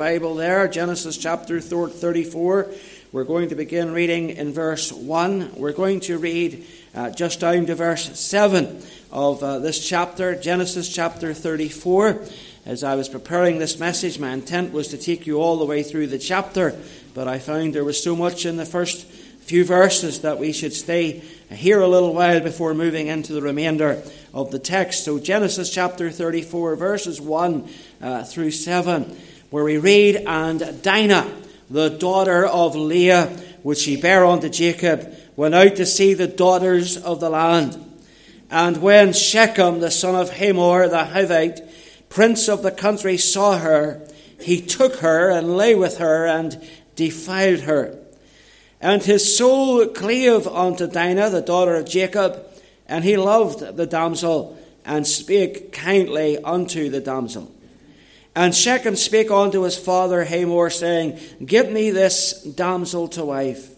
Bible there, Genesis chapter 34. We're going to begin reading in verse 1. We're going to read uh, just down to verse 7 of uh, this chapter, Genesis chapter 34. As I was preparing this message, my intent was to take you all the way through the chapter, but I found there was so much in the first few verses that we should stay here a little while before moving into the remainder of the text. So, Genesis chapter 34, verses 1 uh, through 7 where we read, And Dinah, the daughter of Leah, which she bare unto Jacob, went out to see the daughters of the land. And when Shechem, the son of Hamor the Hivite, prince of the country, saw her, he took her and lay with her and defiled her. And his soul clave unto Dinah, the daughter of Jacob, and he loved the damsel and spake kindly unto the damsel. And Shechem spake unto his father Hamor, saying, Give me this damsel to wife.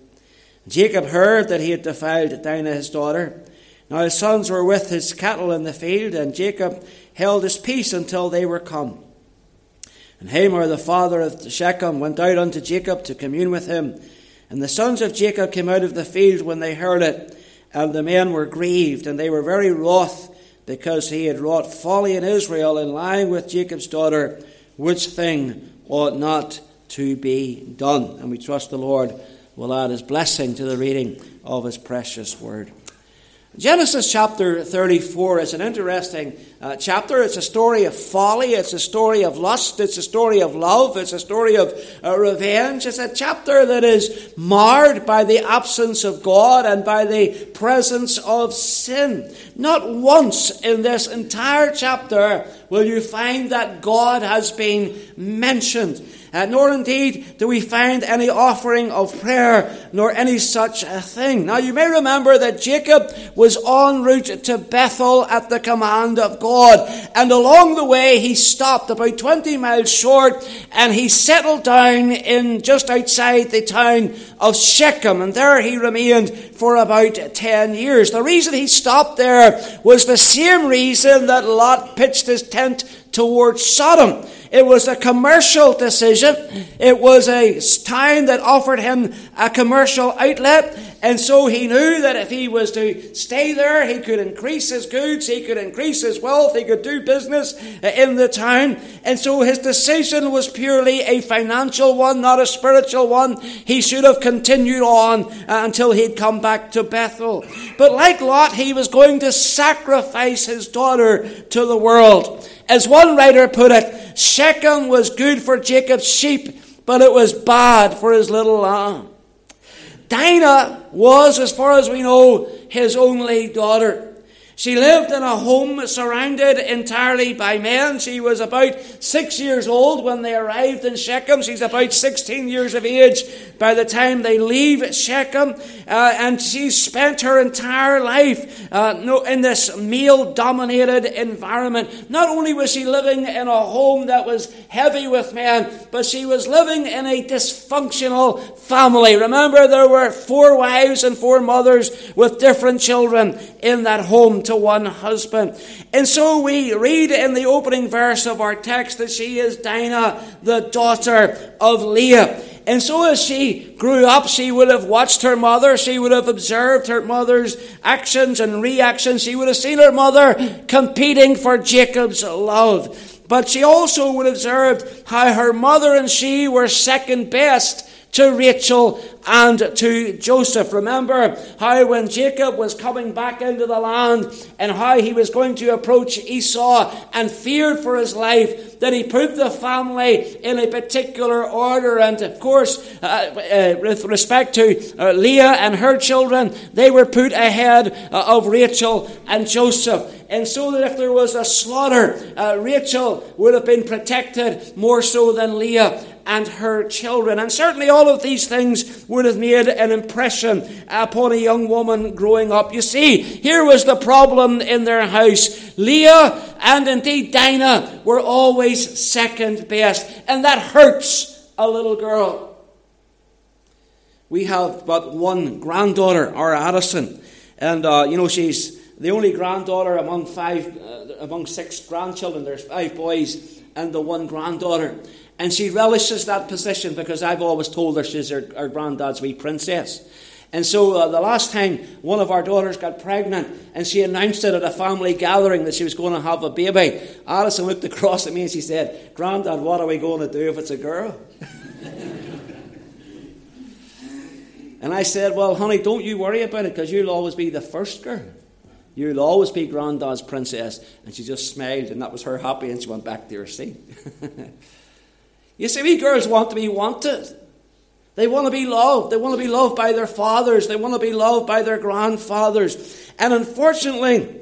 Jacob heard that he had defiled Dinah his daughter. Now his sons were with his cattle in the field, and Jacob held his peace until they were come. And Hamor, the father of Shechem, went out unto Jacob to commune with him. And the sons of Jacob came out of the field when they heard it, and the men were grieved, and they were very wroth because he had wrought folly in Israel in lying with Jacob's daughter, which thing ought not to be done. And we trust the Lord will add his blessing to the reading of his precious word. Genesis chapter 34 is an interesting uh, chapter. It's a story of folly, it's a story of lust, it's a story of love, it's a story of uh, revenge. It's a chapter that is marred by the absence of God and by the presence of sin. Not once in this entire chapter will you find that God has been mentioned. Uh, nor indeed do we find any offering of prayer, nor any such a thing. Now you may remember that Jacob was en route to Bethel at the command of God, and along the way he stopped about 20 miles short, and he settled down in just outside the town of Shechem, and there he remained for about 10 years. The reason he stopped there was the same reason that Lot pitched his tent towards Sodom. It was a commercial decision. It was a town that offered him a commercial outlet. And so he knew that if he was to stay there, he could increase his goods, he could increase his wealth, he could do business uh, in the town. And so his decision was purely a financial one, not a spiritual one. He should have continued on uh, until he'd come back to Bethel. But like Lot, he was going to sacrifice his daughter to the world. As one writer put it, Shechem was good for Jacob's sheep, but it was bad for his little lamb. Dinah was, as far as we know, his only daughter. She lived in a home surrounded entirely by men. She was about six years old when they arrived in Shechem. She's about 16 years of age by the time they leave Shechem. Uh, and she spent her entire life uh, in this male dominated environment. Not only was she living in a home that was heavy with men, but she was living in a dysfunctional family. Remember, there were four wives and four mothers with different children in that home to one husband. And so we read in the opening verse of our text that she is Dinah, the daughter of Leah. And so as she grew up, she would have watched her mother. She would have observed her mother's actions and reactions. She would have seen her mother competing for Jacob's love. But she also would have observed how her mother and she were second best to Rachel and to Joseph. Remember how when Jacob was coming back into the land and how he was going to approach Esau and feared for his life, that he put the family in a particular order. And of course, uh, uh, with respect to uh, Leah and her children, they were put ahead uh, of Rachel and Joseph. And so that if there was a slaughter, uh, Rachel would have been protected more so than Leah and her children. And certainly all of these things would have made an impression upon a young woman growing up. You see, here was the problem in their house. Leah and indeed Dinah were always second best, and that hurts a little girl. We have but one granddaughter, our Addison, and uh, you know she's the only granddaughter among five, uh, among six grandchildren. There's five boys and the one granddaughter. And she relishes that position because I've always told her she's her, her granddad's wee princess. And so uh, the last time one of our daughters got pregnant and she announced it at a family gathering that she was going to have a baby, Alison looked across at me and she said, Granddad, what are we going to do if it's a girl? and I said, Well, honey, don't you worry about it because you'll always be the first girl. You'll always be Granddad's princess. And she just smiled and that was her happy and she went back to her seat. you see, we girls want to be wanted. They want to be loved. They want to be loved by their fathers. They want to be loved by their grandfathers. And unfortunately,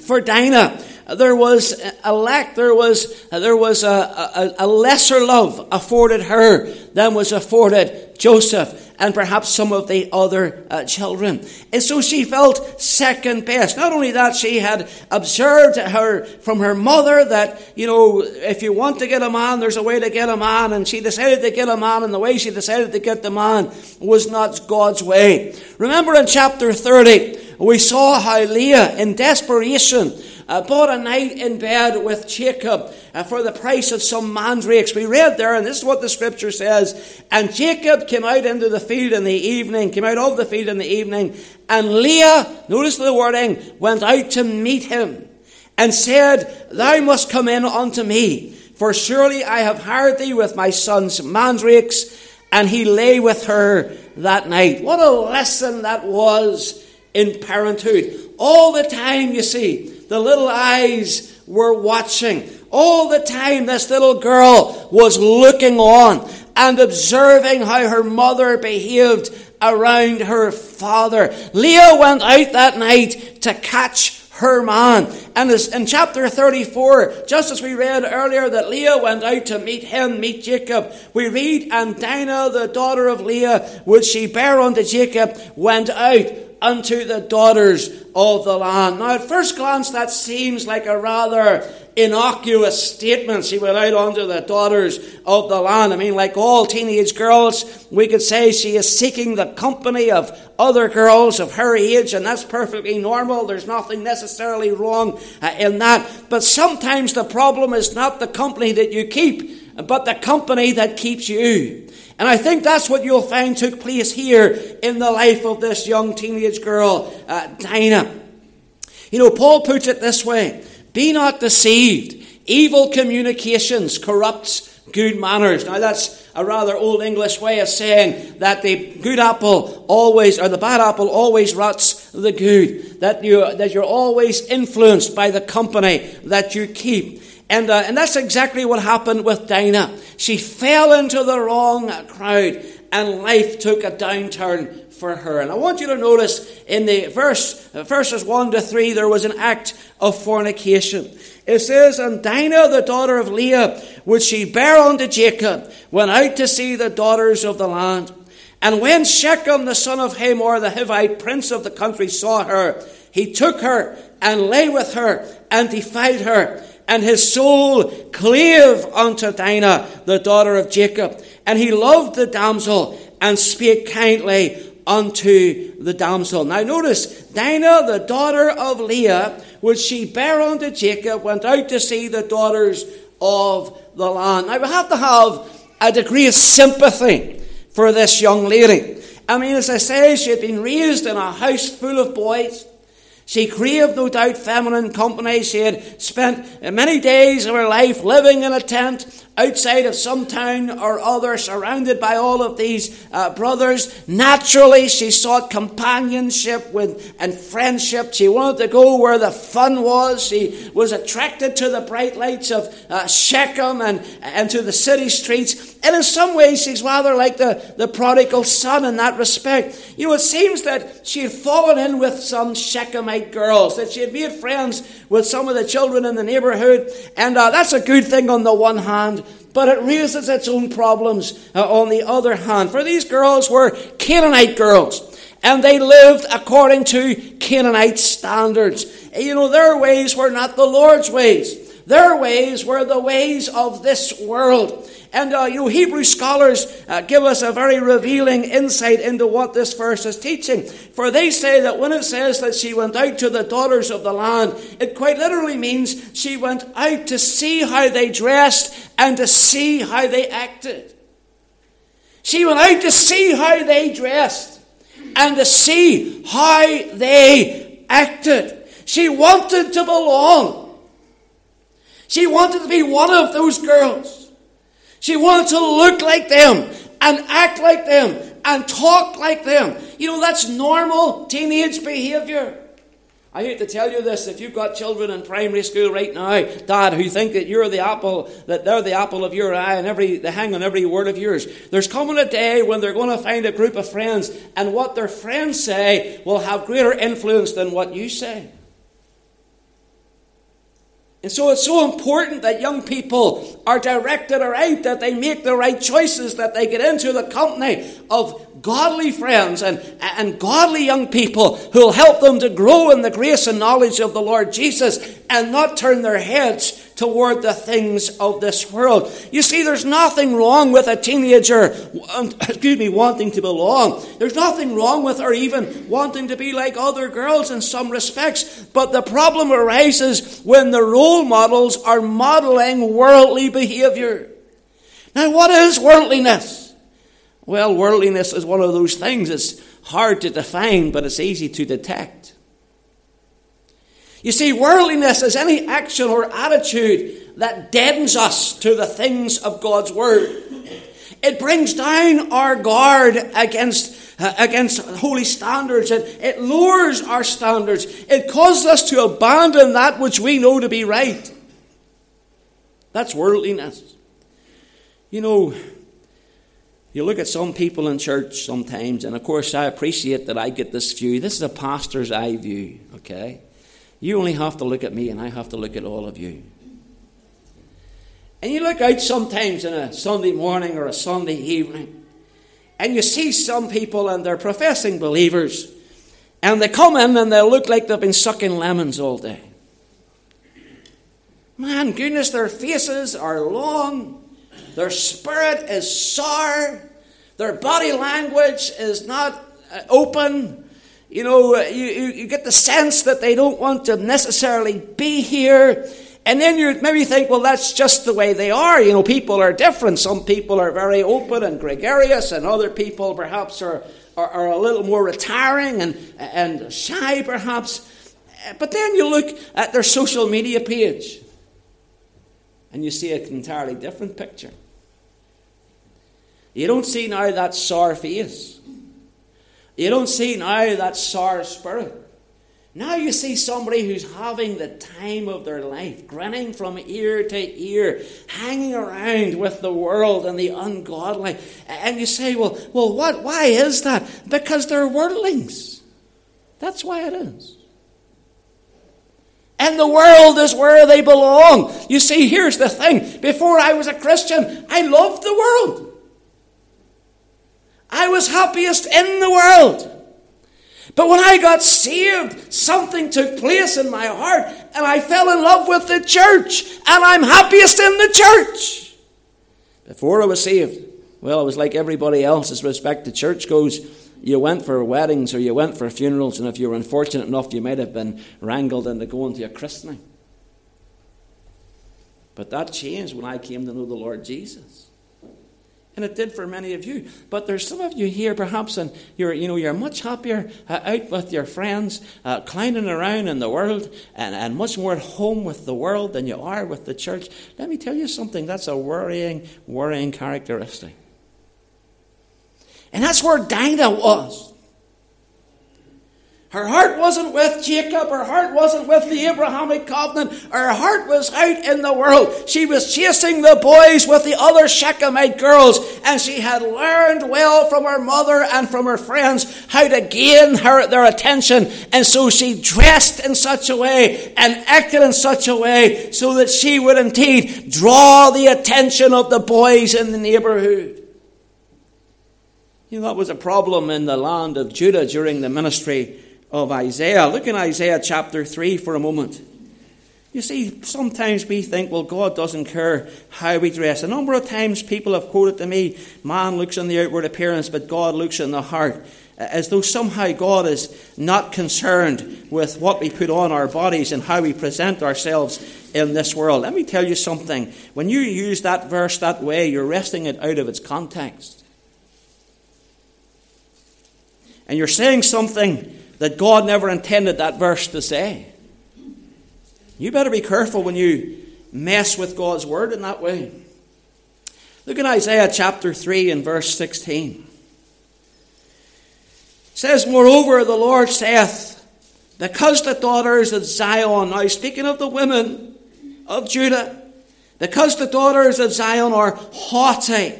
for Dinah, there was a lack, there was, there was a, a, a lesser love afforded her than was afforded Joseph and perhaps some of the other uh, children. And so she felt second best. Not only that, she had observed her from her mother that, you know, if you want to get a man, there's a way to get a man. And she decided to get a man, and the way she decided to get the man was not God's way. Remember in chapter 30, we saw how Leah, in desperation, uh, bought a night in bed with Jacob uh, for the price of some mandrakes. We read there, and this is what the scripture says. And Jacob came out into the field in the evening, came out of the field in the evening, and Leah, notice the wording, went out to meet him and said, Thou must come in unto me, for surely I have hired thee with my son's mandrakes. And he lay with her that night. What a lesson that was in parenthood. All the time, you see, the little eyes were watching. All the time, this little girl was looking on and observing how her mother behaved around her father. Leah went out that night to catch her man. And in chapter 34, just as we read earlier that Leah went out to meet him, meet Jacob, we read, And Dinah, the daughter of Leah, which she bare unto Jacob, went out unto the daughters of the land. Now, at first glance, that seems like a rather innocuous statement. She went out unto the daughters of the land. I mean, like all teenage girls, we could say she is seeking the company of other girls of her age, and that's perfectly normal. There's nothing necessarily wrong uh, in that. But sometimes the problem is not the company that you keep, but the company that keeps you. And I think that's what you'll find took place here in the life of this young teenage girl, uh, Dinah. You know, Paul puts it this way Be not deceived. Evil communications corrupts good manners. Now, that's a rather old English way of saying that the good apple always, or the bad apple always rots the good. That, you, that you're always influenced by the company that you keep. And, uh, and that's exactly what happened with Dinah. She fell into the wrong crowd, and life took a downturn for her. And I want you to notice in the verse, uh, verses 1 to 3, there was an act of fornication. It says, And Dinah, the daughter of Leah, which she bare unto Jacob, went out to see the daughters of the land. And when Shechem, the son of Hamor, the Hivite, prince of the country, saw her, he took her and lay with her and defiled her and his soul clave unto Dinah, the daughter of Jacob. And he loved the damsel and spake kindly unto the damsel. Now notice, Dinah, the daughter of Leah, which she bare unto Jacob, went out to see the daughters of the land. Now we have to have a degree of sympathy for this young lady. I mean, as I say, she had been raised in a house full of boys. She craved, no doubt, feminine company. She had spent many days of her life living in a tent outside of some town or other, surrounded by all of these uh, brothers. Naturally, she sought companionship with, and friendship. She wanted to go where the fun was. She was attracted to the bright lights of uh, Shechem and, and to the city streets. And in some ways, she's rather like the, the prodigal son in that respect. You know, it seems that she had fallen in with some Shechemite girls, that she had made friends with some of the children in the neighborhood. And uh, that's a good thing on the one hand but it raises its own problems uh, on the other hand. For these girls were Canaanite girls, and they lived according to Canaanite standards. You know, their ways were not the Lord's ways, their ways were the ways of this world. And, uh, you know, Hebrew scholars uh, give us a very revealing insight into what this verse is teaching. For they say that when it says that she went out to the daughters of the land, it quite literally means she went out to see how they dressed and to see how they acted. She went out to see how they dressed and to see how they acted. She wanted to belong. She wanted to be one of those girls. She wanted to look like them and act like them and talk like them. You know, that's normal teenage behavior. I hate to tell you this, if you've got children in primary school right now, Dad, who think that you're the apple, that they're the apple of your eye and every, they hang on every word of yours, there's coming a day when they're going to find a group of friends, and what their friends say will have greater influence than what you say. And so it's so important that young people are directed right, that they make the right choices, that they get into the company of godly friends and, and godly young people who will help them to grow in the grace and knowledge of the Lord Jesus and not turn their heads toward the things of this world. You see, there's nothing wrong with a teenager, excuse me, wanting to belong. There's nothing wrong with her even wanting to be like other girls in some respects. But the problem arises when the role models are modeling worldly behavior. Now, what is worldliness? Well, worldliness is one of those things. It's hard to define, but it's easy to detect. You see, worldliness is any action or attitude that deadens us to the things of God's Word. It brings down our guard against, uh, against holy standards. It, it lowers our standards. It causes us to abandon that which we know to be right. That's worldliness. You know, you look at some people in church sometimes, and of course, I appreciate that I get this view. This is a pastor's eye view, okay? You only have to look at me, and I have to look at all of you. And you look out sometimes in a Sunday morning or a Sunday evening, and you see some people, and they're professing believers, and they come in and they look like they've been sucking lemons all day. Man, goodness, their faces are long. Their spirit is sour. Their body language is not uh, open. You know, uh, you, you get the sense that they don't want to necessarily be here. And then you maybe think, well, that's just the way they are. You know, people are different. Some people are very open and gregarious, and other people perhaps are, are, are a little more retiring and, and shy, perhaps. But then you look at their social media page, and you see an entirely different picture. You don't see now that sour face. You don't see now that sour spirit. Now you see somebody who's having the time of their life, grinning from ear to ear, hanging around with the world and the ungodly. And you say, well, well what, why is that? Because they're worldlings. That's why it is. And the world is where they belong. You see, here's the thing. Before I was a Christian, I loved the world. I was happiest in the world. But when I got saved, something took place in my heart, and I fell in love with the church, and I'm happiest in the church. Before I was saved, well, I was like everybody else as respect to church goes. You went for weddings or you went for funerals, and if you were unfortunate enough, you might have been wrangled into going to a christening. But that changed when I came to know the Lord Jesus and it did for many of you. But there's some of you here, perhaps, and you're, you know, you're much happier uh, out with your friends, uh, climbing around in the world, and, and much more at home with the world than you are with the church. Let me tell you something. That's a worrying, worrying characteristic. And that's where Dinah was. Her heart wasn't with Jacob. Her heart wasn't with the Abrahamic covenant. Her heart was out in the world. She was chasing the boys with the other Shechemite girls, and she had learned well from her mother and from her friends how to gain her, their attention. And so she dressed in such a way and acted in such a way so that she would indeed draw the attention of the boys in the neighborhood. You know, that was a problem in the land of Judah during the ministry of Isaiah. Look in Isaiah chapter 3 for a moment. You see, sometimes we think, well, God doesn't care how we dress. A number of times people have quoted to me, man looks on the outward appearance, but God looks in the heart. As though somehow God is not concerned with what we put on our bodies and how we present ourselves in this world. Let me tell you something. When you use that verse that way, you're wresting it out of its context. And you're saying something that God never intended that verse to say. You better be careful when you mess with God's word in that way. Look at Isaiah chapter 3 and verse 16. It says, Moreover, the Lord saith, Because the daughters of Zion, now speaking of the women of Judah, because the daughters of Zion are haughty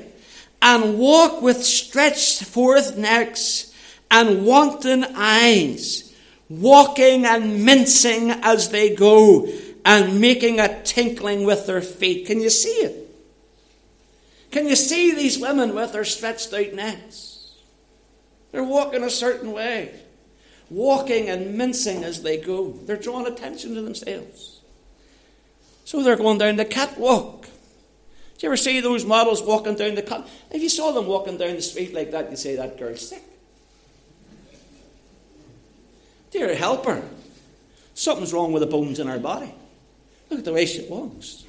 and walk with stretched forth necks and wanton eyes, walking and mincing as they go, and making a tinkling with their feet. Can you see it? Can you see these women with their stretched out necks? They're walking a certain way, walking and mincing as they go. They're drawing attention to themselves. So they're going down the catwalk. Do you ever see those models walking down the cat? If you saw them walking down the street like that, you'd say that girl's sick. Dear helper, something's wrong with the bones in our body. Look at the way she walks.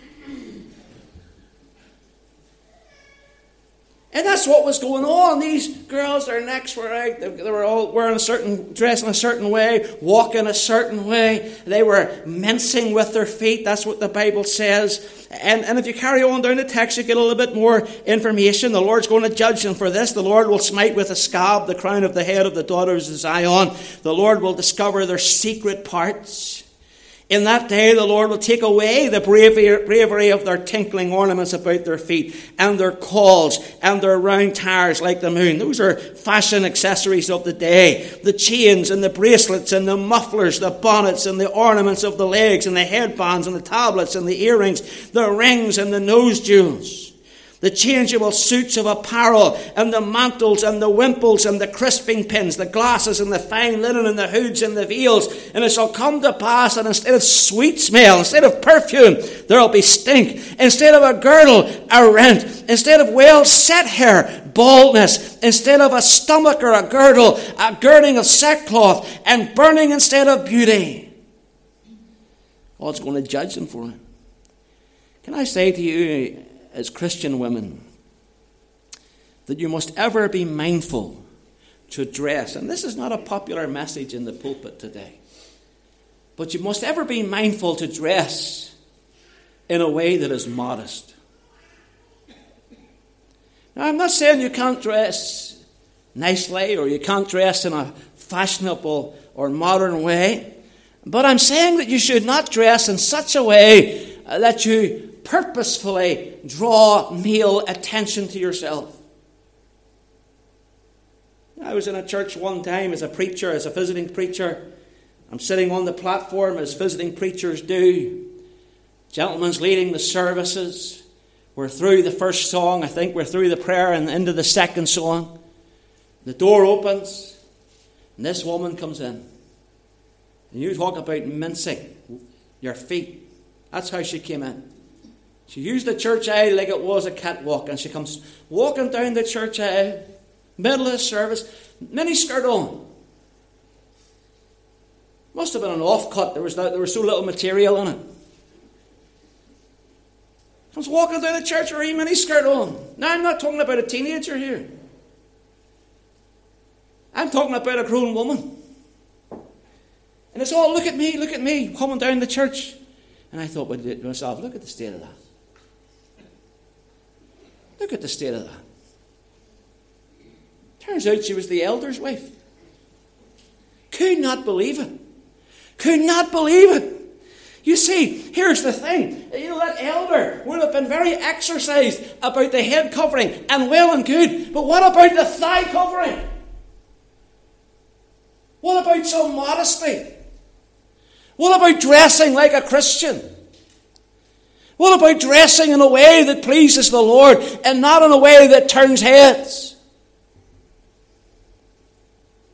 And that's what was going on. These girls, their necks were out. They were all wearing a certain dress in a certain way, walking a certain way. They were mincing with their feet. That's what the Bible says. And, and if you carry on down the text, you get a little bit more information. The Lord's going to judge them for this. The Lord will smite with a scab the crown of the head of the daughters of Zion. The Lord will discover their secret parts. In that day, the Lord will take away the bravery of their tinkling ornaments about their feet, and their cauls, and their round tires like the moon. Those are fashion accessories of the day. The chains, and the bracelets, and the mufflers, the bonnets, and the ornaments of the legs, and the headbands, and the tablets, and the earrings, the rings, and the nose jewels the changeable suits of apparel, and the mantles, and the wimples, and the crisping pins, the glasses, and the fine linen, and the hoods, and the veils. And it shall come to pass that instead of sweet smell, instead of perfume, there'll be stink. Instead of a girdle, a rent. Instead of well set hair, baldness. Instead of a stomach or a girdle, a girding of sackcloth, and burning instead of beauty. God's going to judge them for it. Can I say to you, as Christian women that you must ever be mindful to dress. And this is not a popular message in the pulpit today. But you must ever be mindful to dress in a way that is modest. Now, I'm not saying you can't dress nicely or you can't dress in a fashionable or modern way, but I'm saying that you should not dress in such a way that you purposefully draw male attention to yourself. I was in a church one time as a preacher, as a visiting preacher. I'm sitting on the platform as visiting preachers do. Gentlemen's leading the services. We're through the first song. I think we're through the prayer and into the second song. The door opens, and this woman comes in. And you talk about mincing your feet. That's how she came in. She used the church aisle like it was a catwalk, and she comes walking down the church aisle, middle of the service, mini skirt on. Must have been an off cut. There was there was so little material in it. Comes walking down the church with a mini skirt on. Now I'm not talking about a teenager here. I'm talking about a grown woman. And it's all look at me, look at me, coming down the church. And I thought to myself, look at the state of that. Look at the state of that. Turns out she was the elder's wife. Could not believe it. Could not believe it. You see, here's the thing. You know, that elder would have been very exercised about the head covering, and well and good. But what about the thigh covering? What about some modesty? What about dressing like a Christian? What about dressing in a way that pleases the Lord and not in a way that turns heads?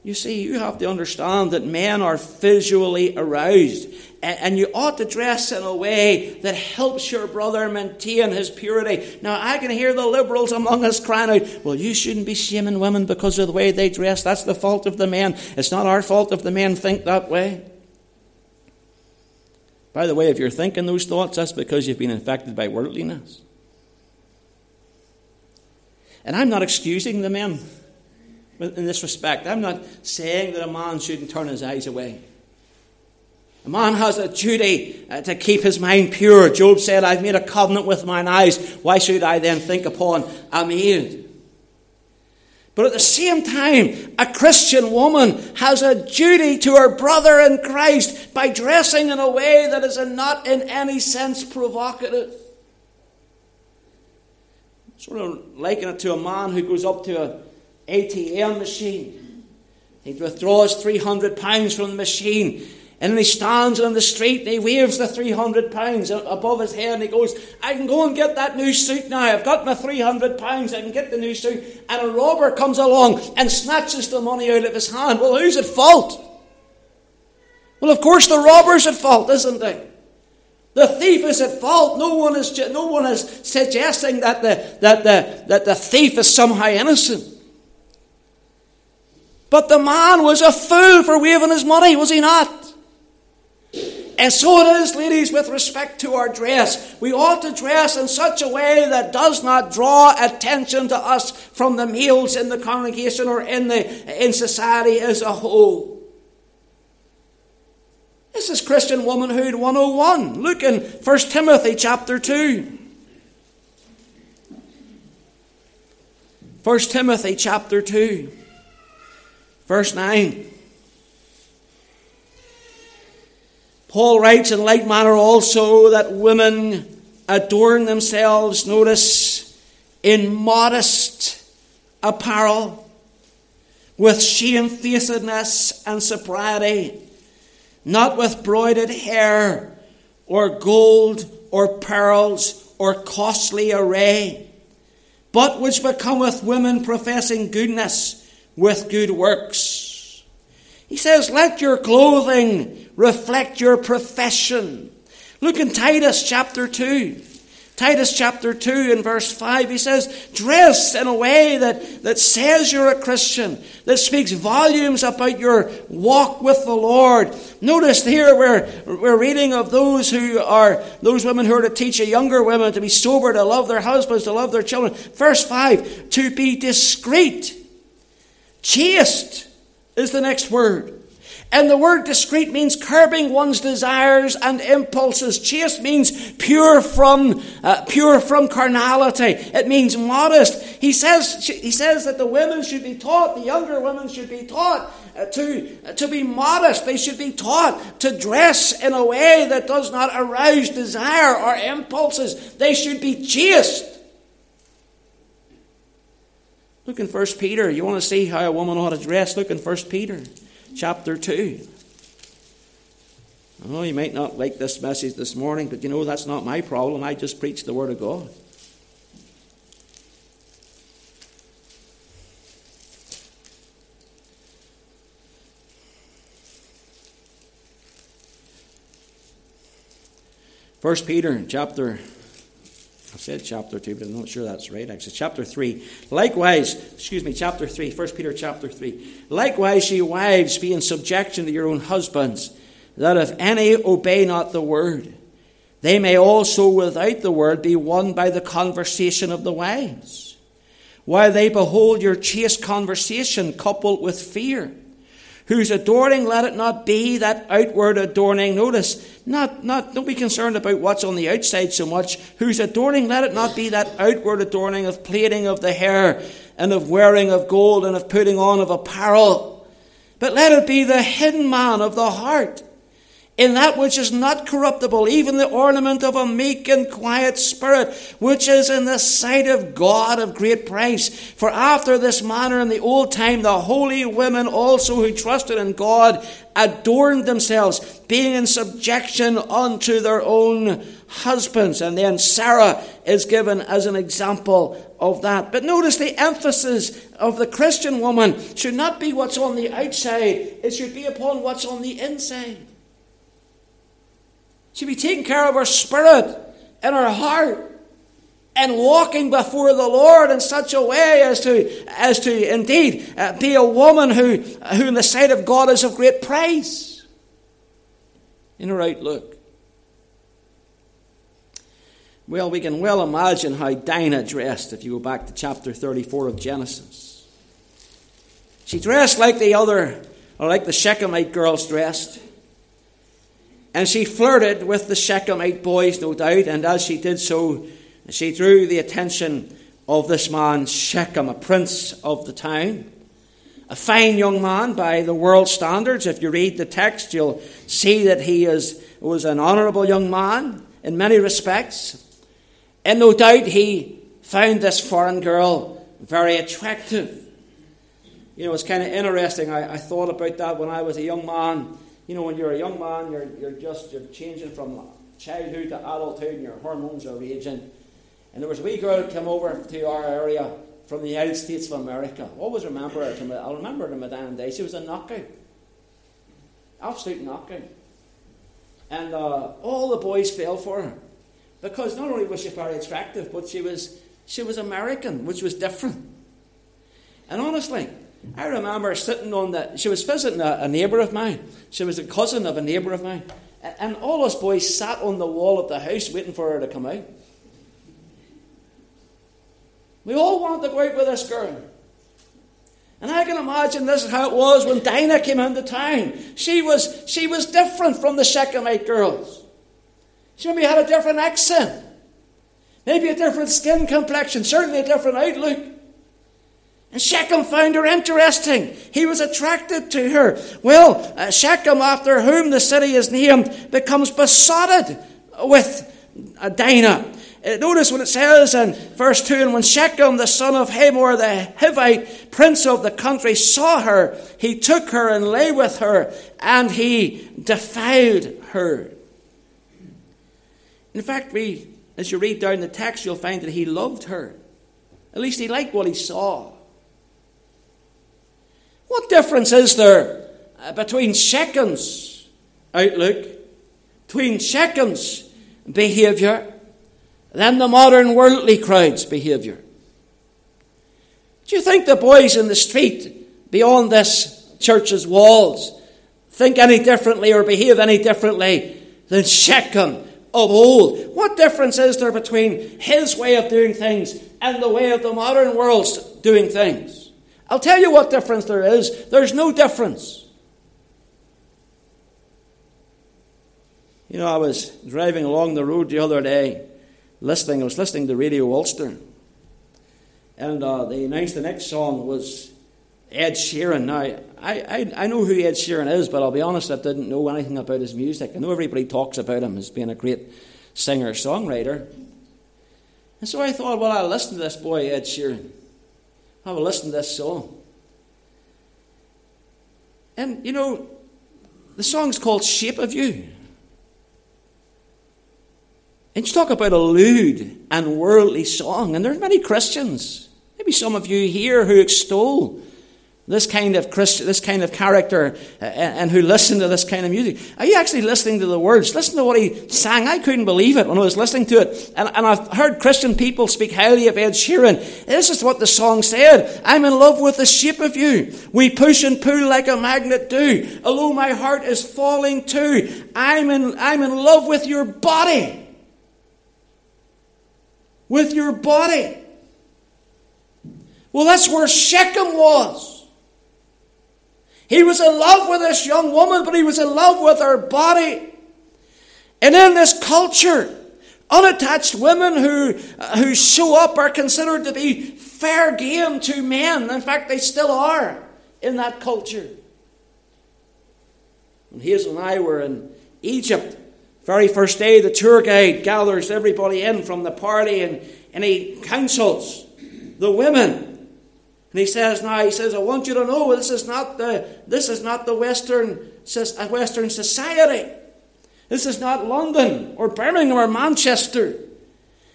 You see, you have to understand that men are visually aroused and you ought to dress in a way that helps your brother maintain his purity. Now, I can hear the liberals among us crying out, Well, you shouldn't be shaming women because of the way they dress. That's the fault of the men. It's not our fault if the men think that way. By the way, if you're thinking those thoughts, that's because you've been infected by worldliness. And I'm not excusing the men in this respect. I'm not saying that a man shouldn't turn his eyes away. A man has a duty uh, to keep his mind pure. Job said, I've made a covenant with mine eyes. Why should I then think upon a maid? But at the same time, a Christian woman has a duty to her brother in Christ by dressing in a way that is not in any sense provocative. Sort of liken it to a man who goes up to an ATM machine. He withdraws £300 from the machine and he stands on the street and he waves the 300 pounds above his head and he goes, I can go and get that new suit now. I've got my 300 pounds. I can get the new suit. And a robber comes along and snatches the money out of his hand. Well, who's at fault? Well, of course, the robber's at fault, isn't he? The thief is at fault. No one is, no one is suggesting that the, that, the, that the thief is somehow innocent. But the man was a fool for waving his money, was he not? And so it is, ladies, with respect to our dress. We ought to dress in such a way that does not draw attention to us from the males in the congregation or in, the, in society as a whole. This is Christian Womanhood 101. Look in 1 Timothy chapter 2. 1 Timothy chapter 2, verse 9. Paul writes in like manner also that women adorn themselves, notice, in modest apparel, with shamefacedness and sobriety, not with broided hair, or gold, or pearls, or costly array, but which becometh women professing goodness with good works. He says, Let your clothing reflect your profession. Look in Titus chapter 2. Titus chapter 2 and verse 5, he says, Dress in a way that, that says you're a Christian, that speaks volumes about your walk with the Lord. Notice here we're, we're reading of those who are, those women who are to teach a younger women to be sober, to love their husbands, to love their children. Verse 5, to be discreet. Chaste is the next word. And the word discreet means curbing one's desires and impulses. Chaste means pure from, uh, pure from carnality. It means modest. He says, he says that the women should be taught, the younger women should be taught uh, to, uh, to be modest. They should be taught to dress in a way that does not arouse desire or impulses. They should be chaste. Look in 1 Peter. You want to see how a woman ought to dress? Look in 1 Peter chapter 2. Oh, you might not like this message this morning, but you know that's not my problem. I just preach the Word of God. First Peter chapter I said chapter 2, but I'm not sure that's right. Actually, chapter 3. Likewise, excuse me, chapter 3, 1 Peter chapter 3. Likewise, ye wives, be in subjection to your own husbands, that if any obey not the word, they may also without the word be won by the conversation of the wives, while they behold your chaste conversation coupled with fear whose adorning let it not be that outward adorning. Notice, not, not, don't be concerned about what's on the outside so much. Whose adorning let it not be that outward adorning of plaiting of the hair and of wearing of gold and of putting on of apparel. But let it be the hidden man of the heart in that which is not corruptible, even the ornament of a meek and quiet spirit, which is in the sight of God of great price. For after this manner in the old time, the holy women also who trusted in God adorned themselves, being in subjection unto their own husbands. And then Sarah is given as an example of that. But notice the emphasis of the Christian woman should not be what's on the outside, it should be upon what's on the inside. She'd be taking care of her spirit and her heart and walking before the Lord in such a way as to, as to indeed uh, be a woman who, who, in the sight of God, is of great praise in her outlook. Well, we can well imagine how Dinah dressed if you go back to chapter 34 of Genesis. She dressed like the other, or like the Shechemite girls dressed. And she flirted with the Shechemite boys, no doubt, and as she did so, she drew the attention of this man, Shechem, a prince of the town. A fine young man by the world standards. If you read the text, you'll see that he is, was an honourable young man in many respects. And no doubt he found this foreign girl very attractive. You know, it's kind of interesting. I, I thought about that when I was a young man. You know, when you're a young man, you're, you're just you're changing from childhood to adulthood, and your hormones are raging. And there was a wee girl who came over to our area from the United States of America. I always remember her. I'll remember her to my damn day. She was a knockout. Absolute knockout. And uh, all the boys fell for her. Because not only was she very attractive, but she was, she was American, which was different. And honestly, I remember sitting on the. She was visiting a, a neighbour of mine. She was a cousin of a neighbour of mine. And, and all us boys sat on the wall of the house waiting for her to come out. We all wanted to go out with this girl. And I can imagine this is how it was when Dinah came into town. She was, she was different from the Shechemite girls. She maybe had a different accent, maybe a different skin complexion, certainly a different outlook. And Shechem found her interesting. He was attracted to her. Well, uh, Shechem, after whom the city is named, becomes besotted with Dinah. Uh, notice what it says in verse 2 And when Shechem, the son of Hamor the Hivite, prince of the country, saw her, he took her and lay with her, and he defiled her. In fact, we, as you read down the text, you'll find that he loved her. At least he liked what he saw. What difference is there uh, between Shechem's outlook, between Shechem's behaviour, than the modern worldly crowd's behaviour? Do you think the boys in the street beyond this church's walls think any differently or behave any differently than Shechem of old? What difference is there between his way of doing things and the way of the modern world's doing things? I'll tell you what difference there is. There's no difference. You know, I was driving along the road the other day listening. I was listening to Radio Ulster, and uh, they announced the next song was Ed Sheeran. Now, I, I, I know who Ed Sheeran is, but I'll be honest, I didn't know anything about his music. I know everybody talks about him as being a great singer songwriter. And so I thought, well, I'll listen to this boy, Ed Sheeran. I'll listen to this song. And, you know, the song's called Shape of You. And you talk about a lewd and worldly song, and there are many Christians, maybe some of you here who extol this kind of Christian, this kind of character, uh, and who listen to this kind of music. Are you actually listening to the words? Listen to what he sang. I couldn't believe it when I was listening to it. And, and I've heard Christian people speak highly of Ed Sheeran. This is what the song said. I'm in love with the shape of you. We push and pull like a magnet do. Although my heart is falling too. I'm in, I'm in love with your body with your body. Well, that's where Shechem was. He was in love with this young woman, but he was in love with her body. And in this culture, unattached women who, uh, who show up are considered to be fair game to men. In fact, they still are in that culture. When Hazel and I were in Egypt, very first day, the tour guide gathers everybody in from the party and, and he counsels the women. And he says, now, he says, I want you to know this is not the, this is not the Western, Western society. This is not London or Birmingham or Manchester.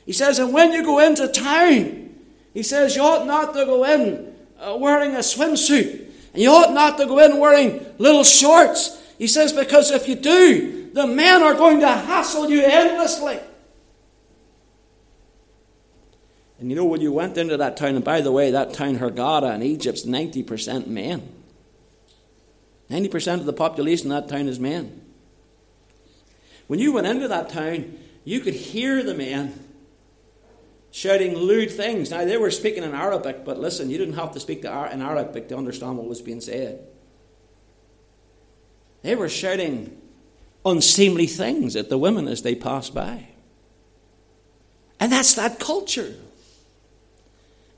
He says, and when you go into town, he says, you ought not to go in uh, wearing a swimsuit. And you ought not to go in wearing little shorts. He says, because if you do. The men are going to hassle you endlessly. And you know, when you went into that town, and by the way, that town, Hurghada in Egypt's 90% men. 90% of the population in that town is men. When you went into that town, you could hear the men shouting lewd things. Now, they were speaking in Arabic, but listen, you didn't have to speak in Arabic to understand what was being said. They were shouting unseemly things at the women as they passed by. And that's that culture.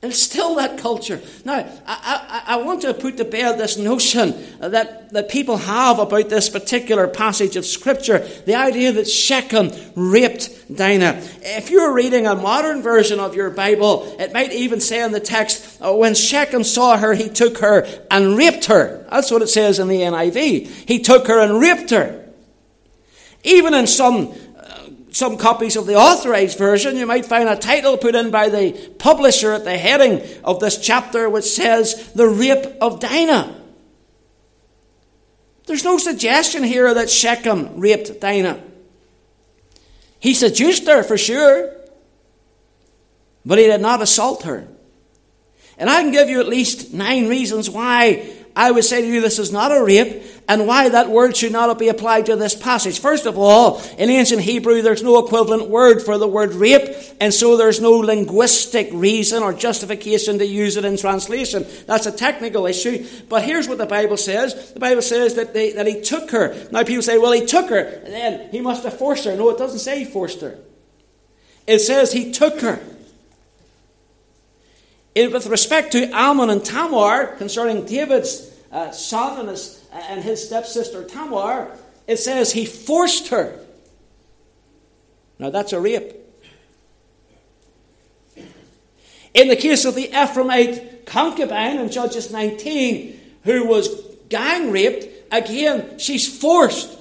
And still that culture. Now, I, I, I, want to put to bear this notion that, that people have about this particular passage of Scripture the idea that Shechem raped Dinah. If you're reading a modern version of your Bible, it might even say in the text, oh, when Shechem saw her, he took her and raped her. That's what it says in the NIV. He took her and raped her. Even in some some copies of the authorized version, you might find a title put in by the publisher at the heading of this chapter which says, The Rape of Dinah. There's no suggestion here that Shechem raped Dinah. He seduced her for sure, but he did not assault her. And I can give you at least nine reasons why I would say to you this is not a rape and why that word should not be applied to this passage. First of all, in ancient Hebrew, there's no equivalent word for the word rape, and so there's no linguistic reason or justification to use it in translation. That's a technical issue. But here's what the Bible says the Bible says that, they, that he took her. Now, people say, well, he took her, and then he must have forced her. No, it doesn't say he forced her, it says he took her. In, with respect to Amnon and Tamar, concerning David's uh, son and his, and his stepsister Tamar, it says he forced her. Now that's a rape. In the case of the Ephraimite concubine in Judges 19, who was gang raped, again, she's forced.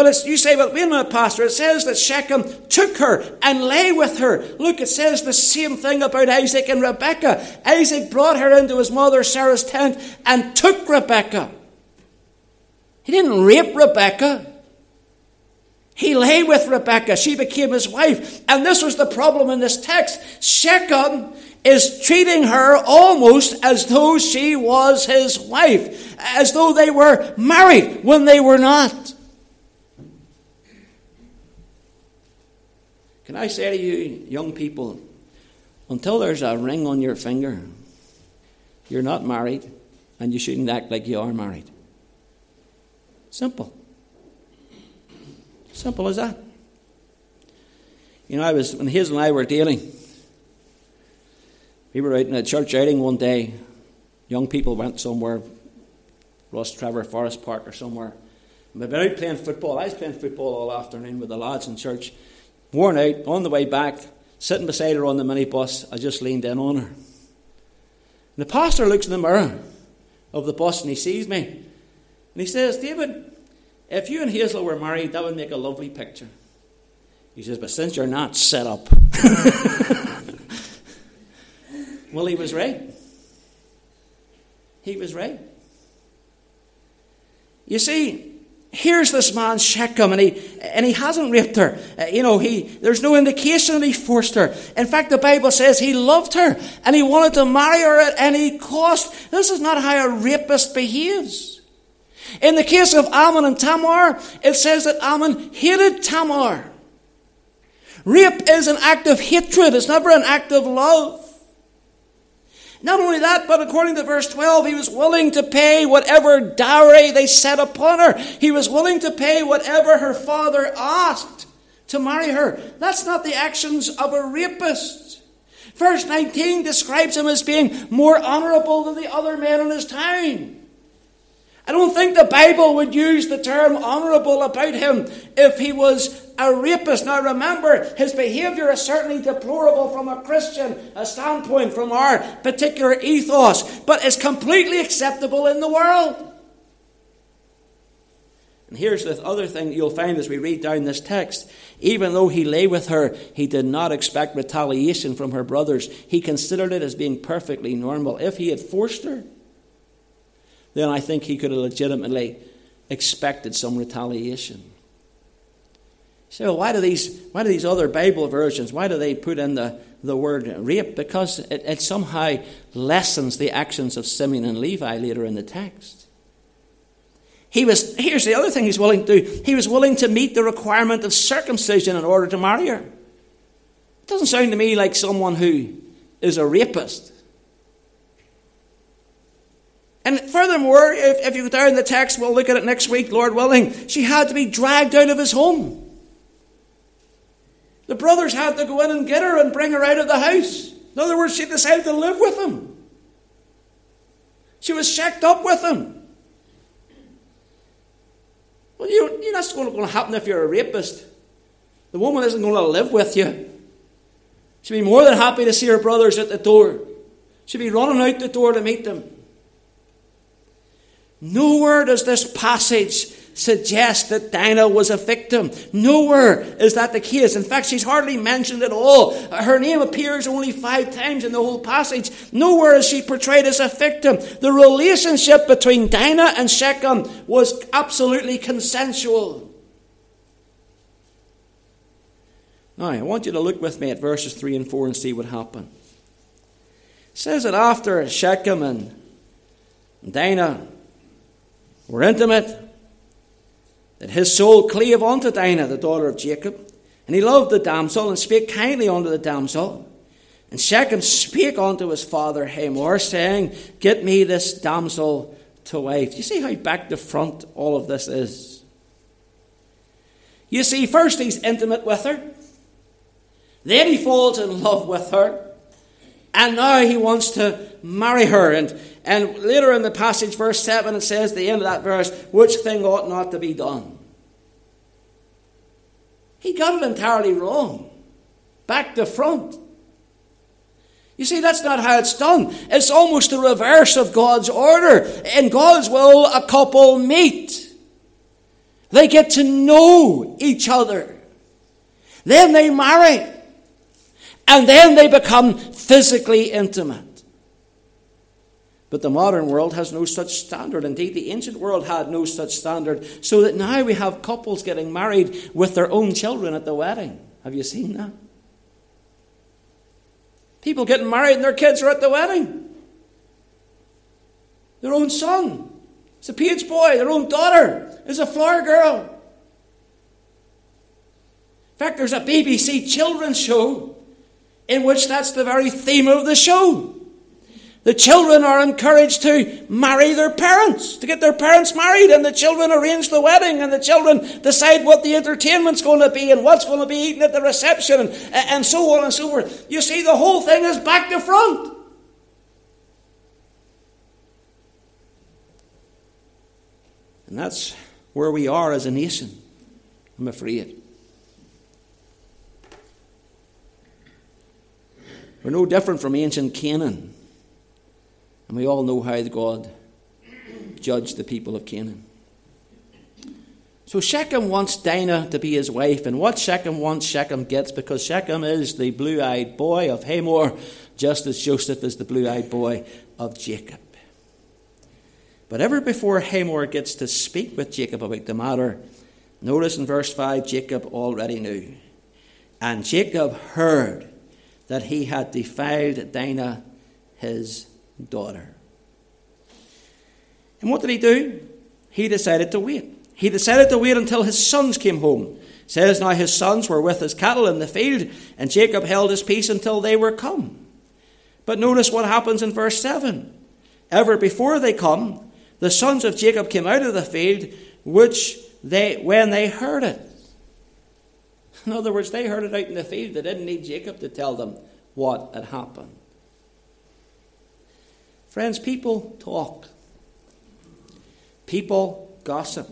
But you say, well, wait a minute, Pastor. It says that Shechem took her and lay with her. Look, it says the same thing about Isaac and Rebekah. Isaac brought her into his mother Sarah's tent and took Rebekah. He didn't rape Rebekah. He lay with Rebekah. She became his wife. And this was the problem in this text. Shechem is treating her almost as though she was his wife, as though they were married when they were not. Can I say to you, young people, until there's a ring on your finger, you're not married, and you shouldn't act like you are married. Simple. Simple as that. You know, I was when Hazel and I were dealing. We were out in a church outing one day. Young people went somewhere, Rostrevor Forest Park or somewhere. And we were out playing football. I was playing football all afternoon with the lads in church. Worn out, on the way back, sitting beside her on the minibus, I just leaned in on her. And the pastor looks in the mirror of the bus and he sees me. And he says, David, if you and Hazel were married, that would make a lovely picture. He says, but since you're not set up. well, he was right. He was right. You see, here's this man Shechem, and he and he hasn't raped her. Uh, you know, he there's no indication that he forced her. In fact, the Bible says he loved her and he wanted to marry her at any cost. This is not how a rapist behaves. In the case of Amnon and Tamar, it says that Amnon hated Tamar. Rape is an act of hatred, it's never an act of love. Not only that, but according to verse 12, he was willing to pay whatever dowry they set upon her. He was willing to pay whatever her father asked to marry her. That's not the actions of a rapist. Verse 19 describes him as being more honorable than the other men in his town. I don't think the Bible would use the term honorable about him if he was a rapist. Now remember, his behavior is certainly deplorable from a Christian a standpoint, from our particular ethos, but is completely acceptable in the world. And here's the other thing you'll find as we read down this text. Even though he lay with her, he did not expect retaliation from her brothers. He considered it as being perfectly normal. If he had forced her, then I think he could have legitimately expected some retaliation. So why do these why do these other Bible versions why do they put in the, the word rape? Because it, it somehow lessens the actions of Simeon and Levi later in the text. He was here's the other thing he's willing to do. He was willing to meet the requirement of circumcision in order to marry her. It doesn't sound to me like someone who is a rapist. And furthermore, if, if you go down the text, we'll look at it next week, Lord willing, she had to be dragged out of his home. The brothers had to go in and get her and bring her out of the house. In other words, she decided to live with him. She was shacked up with him. Well, you, you, that's going to happen if you're a rapist. The woman isn't going to live with you. She'd be more than happy to see her brothers at the door. She'd be running out the door to meet them. Nowhere does this passage suggest that Dinah was a victim. Nowhere is that the case. In fact, she's hardly mentioned at all. Her name appears only five times in the whole passage. Nowhere is she portrayed as a victim. The relationship between Dinah and Shechem was absolutely consensual. Now, I want you to look with me at verses 3 and 4 and see what happened. It says that after Shechem and Dinah were intimate, that his soul clave unto Dinah, the daughter of Jacob. And he loved the damsel, and spake kindly unto the damsel. And Shechem spake unto his father Hamor, saying, Get me this damsel to wife. You see how back to front all of this is? You see, first he's intimate with her, then he falls in love with her, and now he wants to marry her. And, and later in the passage, verse 7, it says, the end of that verse, which thing ought not to be done. He got it entirely wrong. Back to front. You see, that's not how it's done. It's almost the reverse of God's order. In God's will, a couple meet. They get to know each other. Then they marry. And then they become physically intimate. But the modern world has no such standard. Indeed, the ancient world had no such standard. So that now we have couples getting married with their own children at the wedding. Have you seen that? People getting married and their kids are at the wedding. Their own son is a page boy, their own daughter is a flower girl. In fact, there's a BBC children's show in which that's the very theme of the show. The children are encouraged to marry their parents, to get their parents married, and the children arrange the wedding, and the children decide what the entertainment's going to be and what's going to be eaten at the reception, and, and so on and so forth. You see, the whole thing is back to front. And that's where we are as a nation, I'm afraid. We're no different from ancient Canaan. And we all know how God judged the people of Canaan. So Shechem wants Dinah to be his wife, and what Shechem wants, Shechem gets, because Shechem is the blue eyed boy of Hamor, just as Joseph is the blue eyed boy of Jacob. But ever before Hamor gets to speak with Jacob about the matter, notice in verse 5 Jacob already knew. And Jacob heard that he had defiled Dinah, his daughter. And what did he do? He decided to wait. He decided to wait until his sons came home. It says now his sons were with his cattle in the field, and Jacob held his peace until they were come. But notice what happens in verse 7. Ever before they come, the sons of Jacob came out of the field, which they when they heard it. In other words, they heard it out in the field. They didn't need Jacob to tell them what had happened. Friends, people talk, people gossip.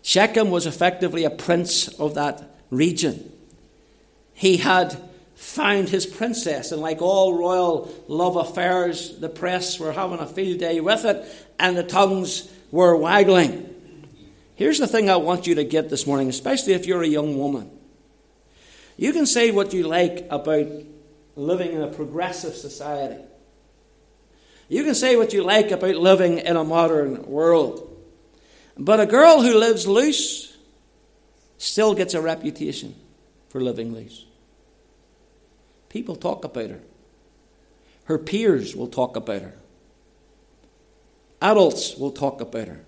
Shechem was effectively a prince of that region. He had found his princess, and like all royal love affairs, the press were having a field day with it, and the tongues were waggling. Here's the thing I want you to get this morning, especially if you're a young woman. You can say what you like about living in a progressive society. You can say what you like about living in a modern world. But a girl who lives loose still gets a reputation for living loose. People talk about her. Her peers will talk about her. Adults will talk about her.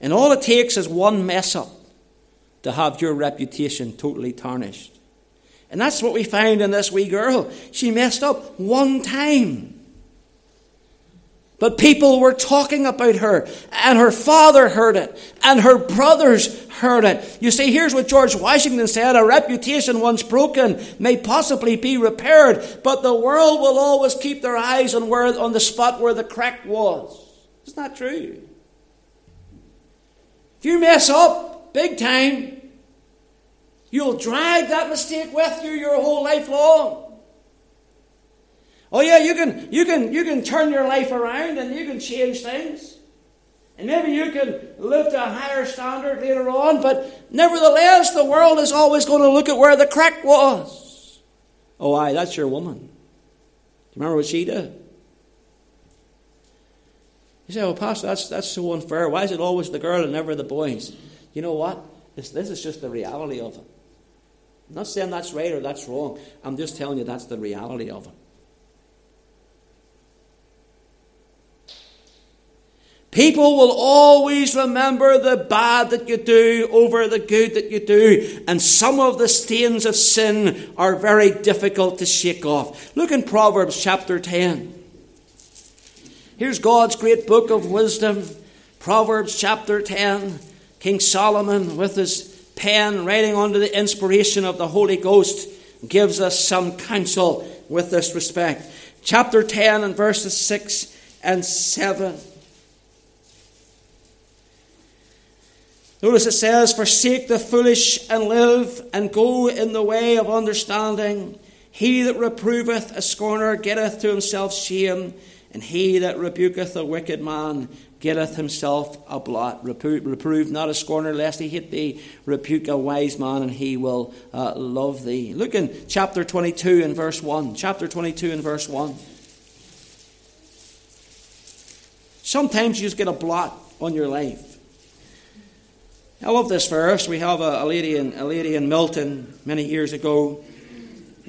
And all it takes is one mess up to have your reputation totally tarnished. And that's what we find in this wee girl. She messed up one time. But people were talking about her, and her father heard it, and her brothers heard it. You see, here's what George Washington said A reputation once broken may possibly be repaired, but the world will always keep their eyes on, where, on the spot where the crack was. Isn't that true? If you mess up big time, you'll drag that mistake with you your whole life long. Oh yeah, you can you can you can turn your life around and you can change things. And maybe you can live to a higher standard later on, but nevertheless the world is always going to look at where the crack was. Oh aye, that's your woman. Do you remember what she did? You say, Oh Pastor, that's that's so unfair. Why is it always the girl and never the boys? You know what? This this is just the reality of it. I'm not saying that's right or that's wrong. I'm just telling you that's the reality of it. People will always remember the bad that you do over the good that you do. And some of the stains of sin are very difficult to shake off. Look in Proverbs chapter 10. Here's God's great book of wisdom. Proverbs chapter 10. King Solomon, with his pen, writing under the inspiration of the Holy Ghost, gives us some counsel with this respect. Chapter 10 and verses 6 and 7. Notice it says, Forsake the foolish and live, and go in the way of understanding. He that reproveth a scorner getteth to himself shame, and he that rebuketh a wicked man getteth himself a blot. Reprove, reprove not a scorner, lest he hate thee. Rebuke a wise man, and he will uh, love thee. Look in chapter 22 and verse 1. Chapter 22 and verse 1. Sometimes you just get a blot on your life. I love this verse. We have a, a, lady in a lady in Milton many years ago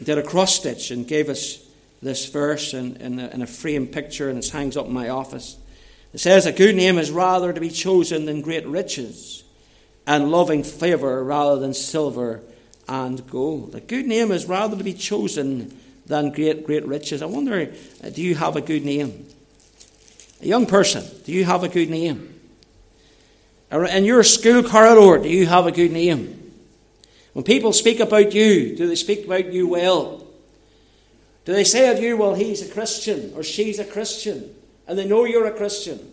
did a cross stitch and gave us this verse in, in, a, in a frame picture, and it hangs up in my office. It says, A good name is rather to be chosen than great riches, and loving favour rather than silver and gold. A good name is rather to be chosen than great, great riches. I wonder, uh, do you have a good name? A young person, do you have a good name? In your school corridor, do you have a good name? When people speak about you, do they speak about you well? Do they say of you, well, he's a Christian or she's a Christian, and they know you're a Christian,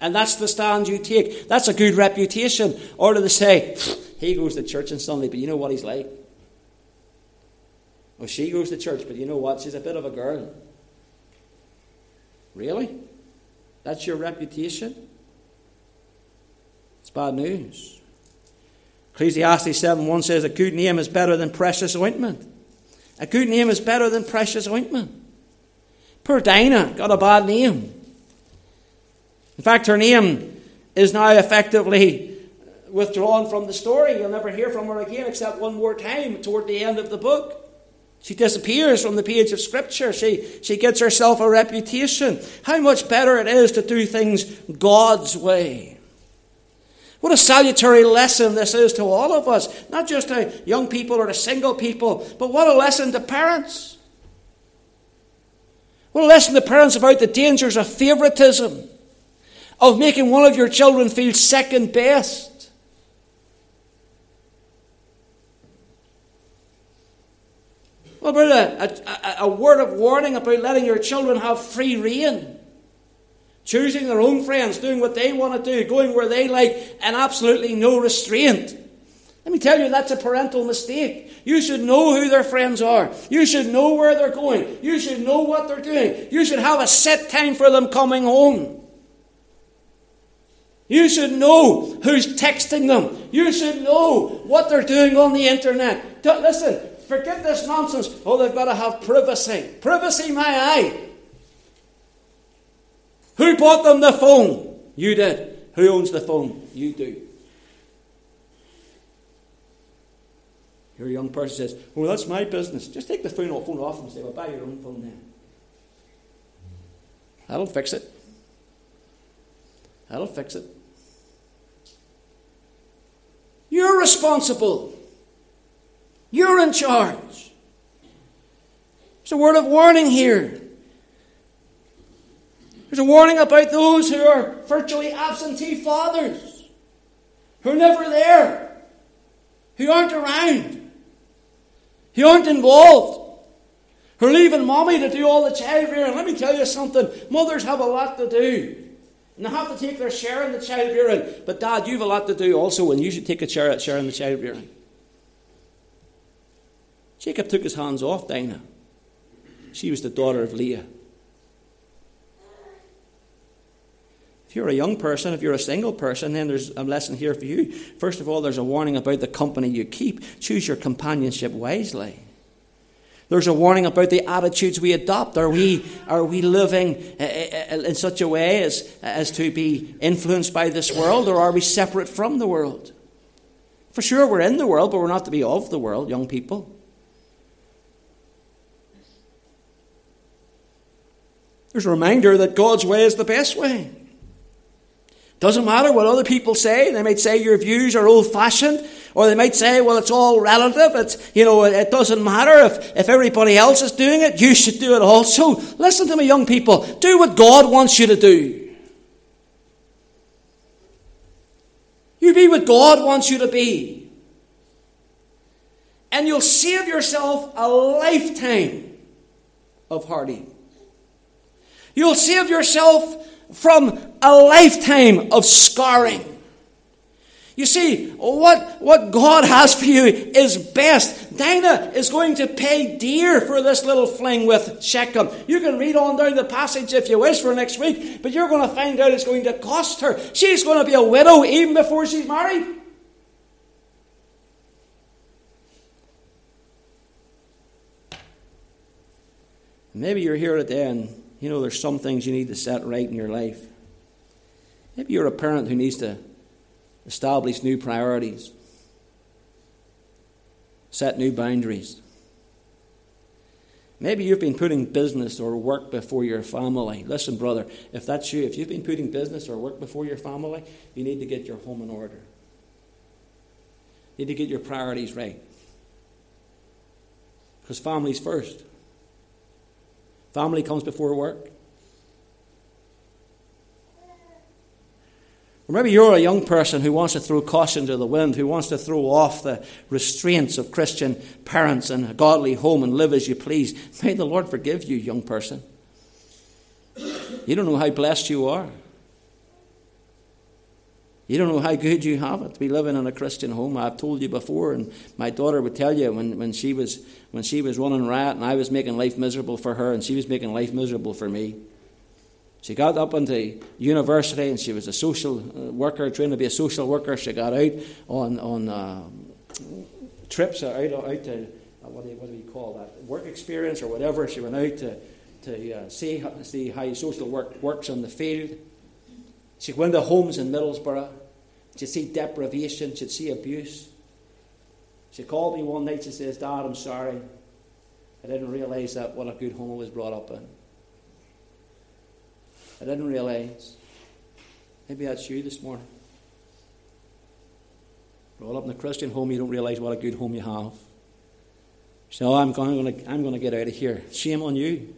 and that's the stand you take? That's a good reputation. Or do they say, he goes to church on Sunday, but you know what he's like? Well, she goes to church, but you know what? She's a bit of a girl. Really? That's your reputation? It's bad news. Ecclesiastes 7 1 says, A good name is better than precious ointment. A good name is better than precious ointment. Poor Dinah got a bad name. In fact, her name is now effectively withdrawn from the story. You'll never hear from her again except one more time toward the end of the book. She disappears from the page of Scripture. She, she gets herself a reputation. How much better it is to do things God's way. What a salutary lesson this is to all of us, not just to young people or to single people, but what a lesson to parents. What a lesson to parents about the dangers of favoritism, of making one of your children feel second best. What about a, a, a word of warning about letting your children have free rein? Choosing their own friends, doing what they want to do, going where they like, and absolutely no restraint. Let me tell you, that's a parental mistake. You should know who their friends are. You should know where they're going. You should know what they're doing. You should have a set time for them coming home. You should know who's texting them. You should know what they're doing on the internet. Don't, Listen, forget this nonsense. Oh, they've got to have privacy. Privacy, my eye. Who bought them the phone? You did. Who owns the phone? You do. Your young person says, Well, that's my business. Just take the phone off and say, Well, buy your own phone then. That'll fix it. That'll fix it. You're responsible. You're in charge. There's a word of warning here. There's a warning about those who are virtually absentee fathers, who are never there, who aren't around, who aren't involved, who are leaving mommy to do all the child rearing. Let me tell you something mothers have a lot to do. And they have to take their share in the child rearing. But, Dad, you have a lot to do also, and you should take a share, share in the child rearing. Jacob took his hands off Dinah. She was the daughter of Leah. If you're a young person, if you're a single person, then there's a lesson here for you. First of all, there's a warning about the company you keep. Choose your companionship wisely. There's a warning about the attitudes we adopt. Are we, are we living uh, uh, in such a way as, as to be influenced by this world, or are we separate from the world? For sure, we're in the world, but we're not to be of the world, young people. There's a reminder that God's way is the best way. Doesn't matter what other people say. They might say your views are old fashioned, or they might say, well, it's all relative. It's, you know, it doesn't matter if, if everybody else is doing it, you should do it also. Listen to me, young people. Do what God wants you to do. You be what God wants you to be. And you'll save yourself a lifetime of heartache. You'll save yourself from a lifetime of scarring. You see, what, what God has for you is best. Dinah is going to pay dear for this little fling with Shechem. You can read on down the passage if you wish for next week, but you're going to find out it's going to cost her. She's going to be a widow even before she's married. Maybe you're here today and you know there's some things you need to set right in your life. Maybe you're a parent who needs to establish new priorities, set new boundaries. Maybe you've been putting business or work before your family. Listen, brother, if that's you, if you've been putting business or work before your family, you need to get your home in order. You need to get your priorities right. Because family's first. Family comes before work. Or maybe you're a young person who wants to throw caution to the wind, who wants to throw off the restraints of Christian parents and a godly home and live as you please. May the Lord forgive you, young person. You don't know how blessed you are. You don't know how good you have it to be living in a Christian home. I've told you before, and my daughter would tell you when, when, she was, when she was running riot and I was making life miserable for her and she was making life miserable for me. She got up into university and she was a social uh, worker, trained to be a social worker. She got out on, on uh, trips, out, out to, uh, what, do you, what do you call that, work experience or whatever. She went out to, to uh, see, see how social work works on the field. She went to homes in Middlesbrough. She'd see deprivation, she'd see abuse. She called me one night, she says, Dad, I'm sorry. I didn't realise that what a good home I was brought up in. I didn't realize. Maybe that's you this morning. Brought up in a Christian home, you don't realize what a good home you have. So I'm going to, I'm going to get out of here. Shame on you.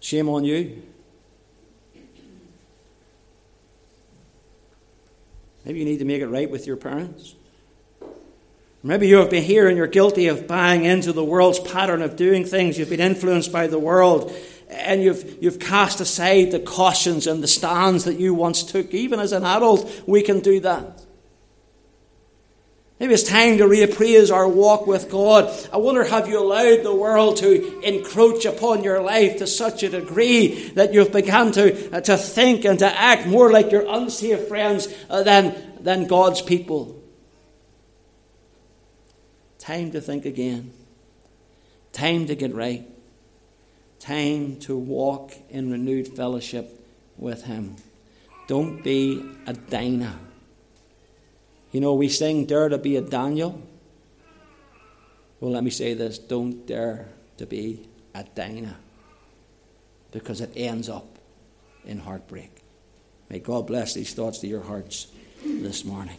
Shame on you. Maybe you need to make it right with your parents. Maybe you have been here and you're guilty of buying into the world's pattern of doing things. You've been influenced by the world and you've, you've cast aside the cautions and the stands that you once took. Even as an adult, we can do that. Maybe it's time to reappraise our walk with God. I wonder, have you allowed the world to encroach upon your life to such a degree that you've begun to, uh, to think and to act more like your unsaved friends uh, than, than God's people? Time to think again. Time to get right time to walk in renewed fellowship with Him. Don't be a Dinah. You know, we sing, Dare to be a Daniel. Well, let me say this don't dare to be a Dinah because it ends up in heartbreak. May God bless these thoughts to your hearts this morning.